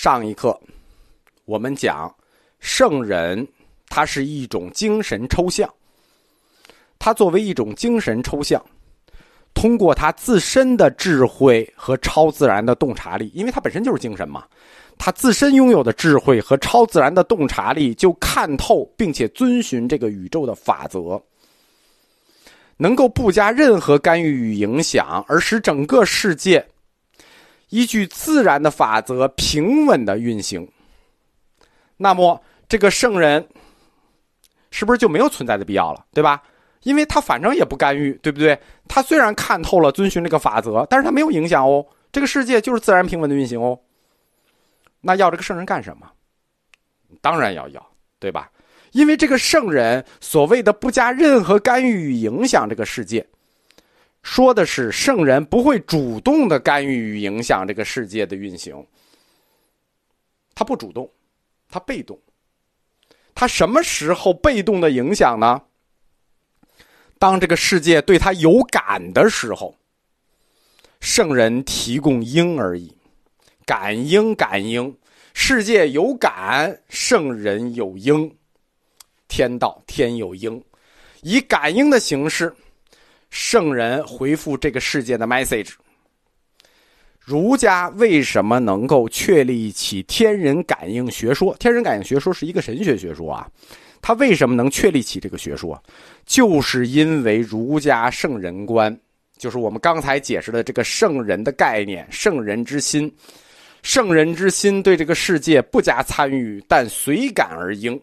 上一课我们讲圣人，他是一种精神抽象，他作为一种精神抽象，通过他自身的智慧和超自然的洞察力，因为他本身就是精神嘛，他自身拥有的智慧和超自然的洞察力，就看透并且遵循这个宇宙的法则，能够不加任何干预与影响，而使整个世界。依据自然的法则平稳的运行，那么这个圣人是不是就没有存在的必要了？对吧？因为他反正也不干预，对不对？他虽然看透了遵循这个法则，但是他没有影响哦。这个世界就是自然平稳的运行哦。那要这个圣人干什么？当然要要，对吧？因为这个圣人所谓的不加任何干预与影响这个世界。说的是圣人不会主动的干预与影响这个世界的运行，他不主动，他被动。他什么时候被动的影响呢？当这个世界对他有感的时候，圣人提供应而已，感应感应，世界有感，圣人有应，天道天有应，以感应的形式。圣人回复这个世界的 message。儒家为什么能够确立起天人感应学说？天人感应学说是一个神学学说啊，他为什么能确立起这个学说？就是因为儒家圣人观，就是我们刚才解释的这个圣人的概念，圣人之心，圣人之心对这个世界不加参与，但随感而应。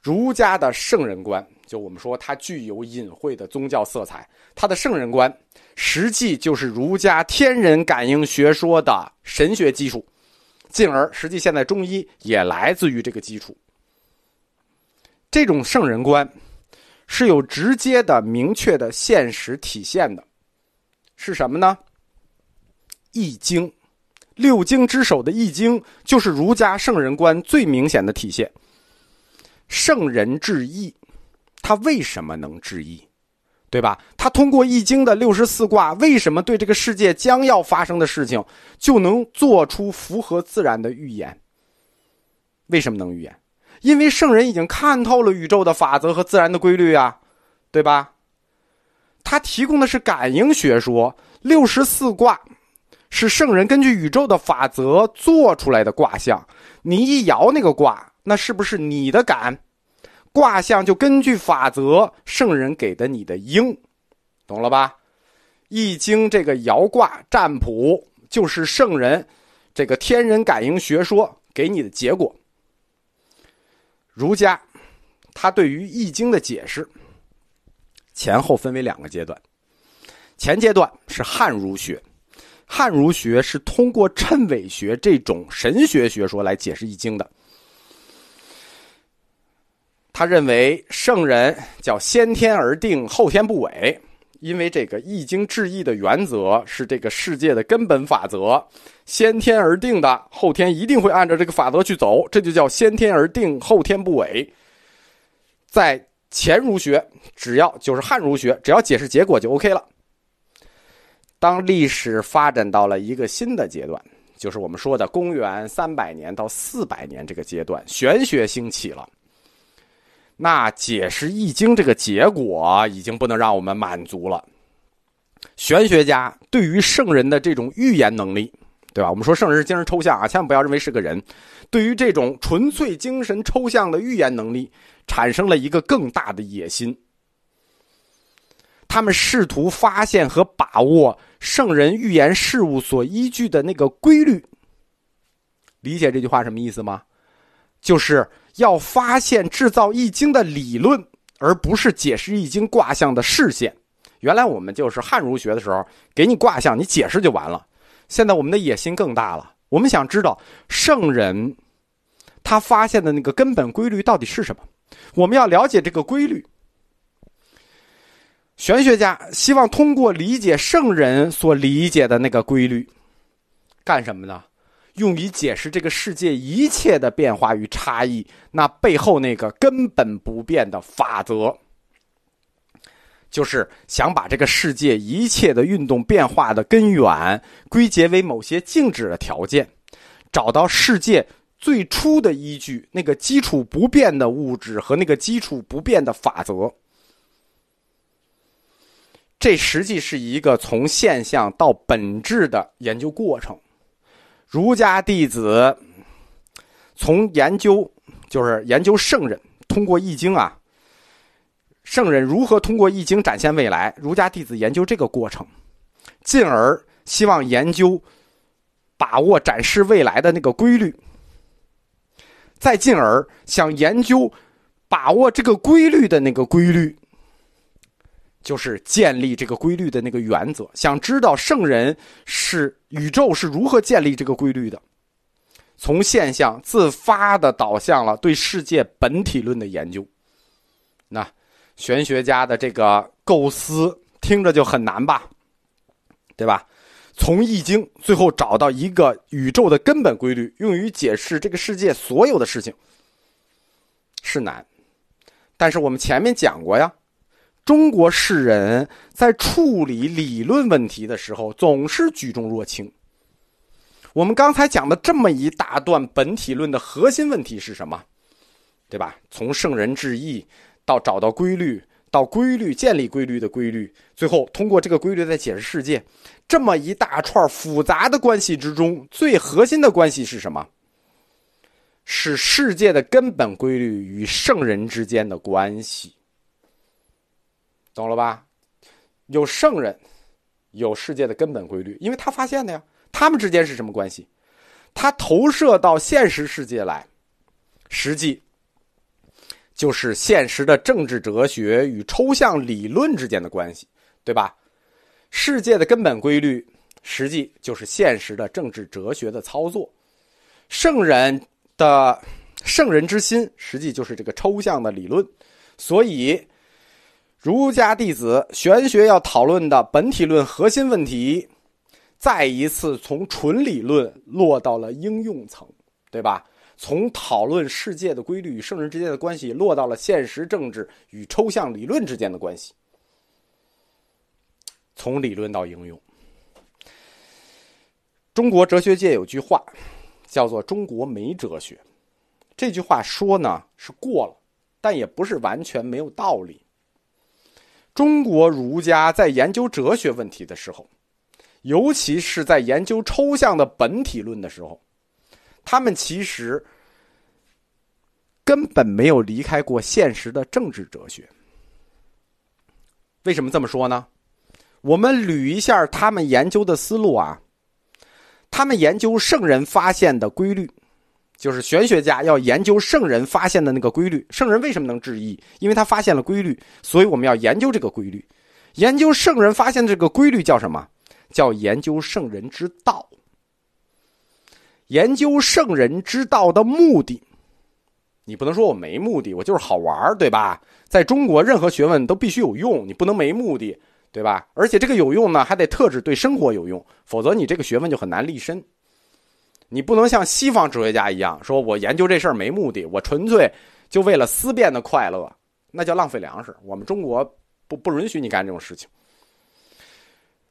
儒家的圣人观。就我们说，它具有隐晦的宗教色彩。它的圣人观，实际就是儒家天人感应学说的神学基础，进而实际现在中医也来自于这个基础。这种圣人观是有直接的、明确的现实体现的，是什么呢？《易经》，六经之首的《易经》就是儒家圣人观最明显的体现。圣人至易。他为什么能治易，对吧？他通过易经的六十四卦，为什么对这个世界将要发生的事情就能做出符合自然的预言？为什么能预言？因为圣人已经看透了宇宙的法则和自然的规律啊，对吧？他提供的是感应学说，六十四卦是圣人根据宇宙的法则做出来的卦象。你一摇那个卦，那是不是你的感？卦象就根据法则，圣人给的你的应，懂了吧？易经这个爻卦占卜就是圣人这个天人感应学说给你的结果。儒家他对于易经的解释前后分为两个阶段，前阶段是汉儒学，汉儒学是通过谶纬学这种神学学说来解释易经的。他认为圣人叫先天而定，后天不违，因为这个易经治易的原则是这个世界的根本法则，先天而定的，后天一定会按照这个法则去走，这就叫先天而定，后天不违。在前儒学，只要就是汉儒学，只要解释结果就 OK 了。当历史发展到了一个新的阶段，就是我们说的公元三百年到四百年这个阶段，玄学兴起了。那解释《易经》这个结果已经不能让我们满足了。玄学家对于圣人的这种预言能力，对吧？我们说圣人是精神抽象啊，千万不要认为是个人。对于这种纯粹精神抽象的预言能力，产生了一个更大的野心。他们试图发现和把握圣人预言事物所依据的那个规律。理解这句话什么意思吗？就是。要发现制造易经的理论，而不是解释易经卦象的视线。原来我们就是汉儒学的时候，给你卦象，你解释就完了。现在我们的野心更大了，我们想知道圣人他发现的那个根本规律到底是什么。我们要了解这个规律。玄学家希望通过理解圣人所理解的那个规律，干什么呢？用以解释这个世界一切的变化与差异，那背后那个根本不变的法则，就是想把这个世界一切的运动变化的根源归结为某些静止的条件，找到世界最初的依据，那个基础不变的物质和那个基础不变的法则。这实际是一个从现象到本质的研究过程。儒家弟子从研究，就是研究圣人通过易经啊，圣人如何通过易经展现未来？儒家弟子研究这个过程，进而希望研究把握展示未来的那个规律，再进而想研究把握这个规律的那个规律。就是建立这个规律的那个原则，想知道圣人是宇宙是如何建立这个规律的，从现象自发的导向了对世界本体论的研究。那玄学家的这个构思听着就很难吧，对吧？从易经最后找到一个宇宙的根本规律，用于解释这个世界所有的事情是难，但是我们前面讲过呀。中国士人在处理理论问题的时候，总是举重若轻。我们刚才讲的这么一大段本体论的核心问题是什么？对吧？从圣人质疑到找到规律，到规律建立规律的规律，最后通过这个规律再解释世界，这么一大串复杂的关系之中，最核心的关系是什么？是世界的根本规律与圣人之间的关系。懂了吧？有圣人，有世界的根本规律，因为他发现的呀。他们之间是什么关系？他投射到现实世界来，实际就是现实的政治哲学与抽象理论之间的关系，对吧？世界的根本规律，实际就是现实的政治哲学的操作。圣人的圣人之心，实际就是这个抽象的理论，所以。儒家弟子玄学要讨论的本体论核心问题，再一次从纯理论落到了应用层，对吧？从讨论世界的规律与圣人之间的关系，落到了现实政治与抽象理论之间的关系。从理论到应用，中国哲学界有句话，叫做“中国没哲学”。这句话说呢是过了，但也不是完全没有道理。中国儒家在研究哲学问题的时候，尤其是在研究抽象的本体论的时候，他们其实根本没有离开过现实的政治哲学。为什么这么说呢？我们捋一下他们研究的思路啊，他们研究圣人发现的规律。就是玄学家要研究圣人发现的那个规律，圣人为什么能质疑？因为他发现了规律，所以我们要研究这个规律。研究圣人发现的这个规律叫什么？叫研究圣人之道。研究圣人之道的目的，你不能说我没目的，我就是好玩对吧？在中国，任何学问都必须有用，你不能没目的，对吧？而且这个有用呢，还得特指对生活有用，否则你这个学问就很难立身。你不能像西方哲学家一样，说我研究这事儿没目的，我纯粹就为了思辨的快乐，那叫浪费粮食。我们中国不不允许你干这种事情。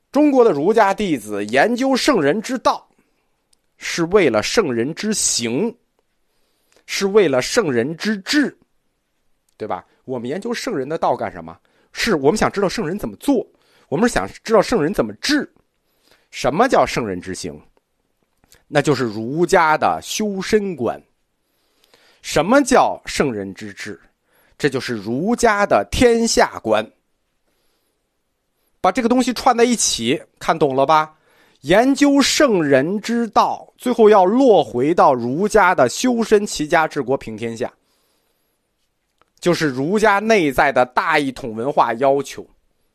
中国的儒家弟子研究圣人之道，是为了圣人之行，是为了圣人之治，对吧？我们研究圣人的道干什么？是我们想知道圣人怎么做，我们是想知道圣人怎么治。什么叫圣人之行？那就是儒家的修身观。什么叫圣人之治？这就是儒家的天下观。把这个东西串在一起，看懂了吧？研究圣人之道，最后要落回到儒家的修身齐家治国平天下，就是儒家内在的大一统文化要求，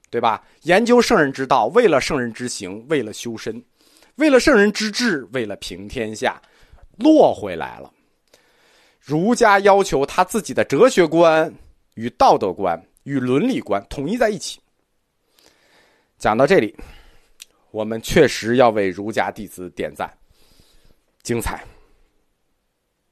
对吧？研究圣人之道，为了圣人之行，为了修身。为了圣人之治，为了平天下，落回来了。儒家要求他自己的哲学观与道德观与伦理观统一在一起。讲到这里，我们确实要为儒家弟子点赞，精彩。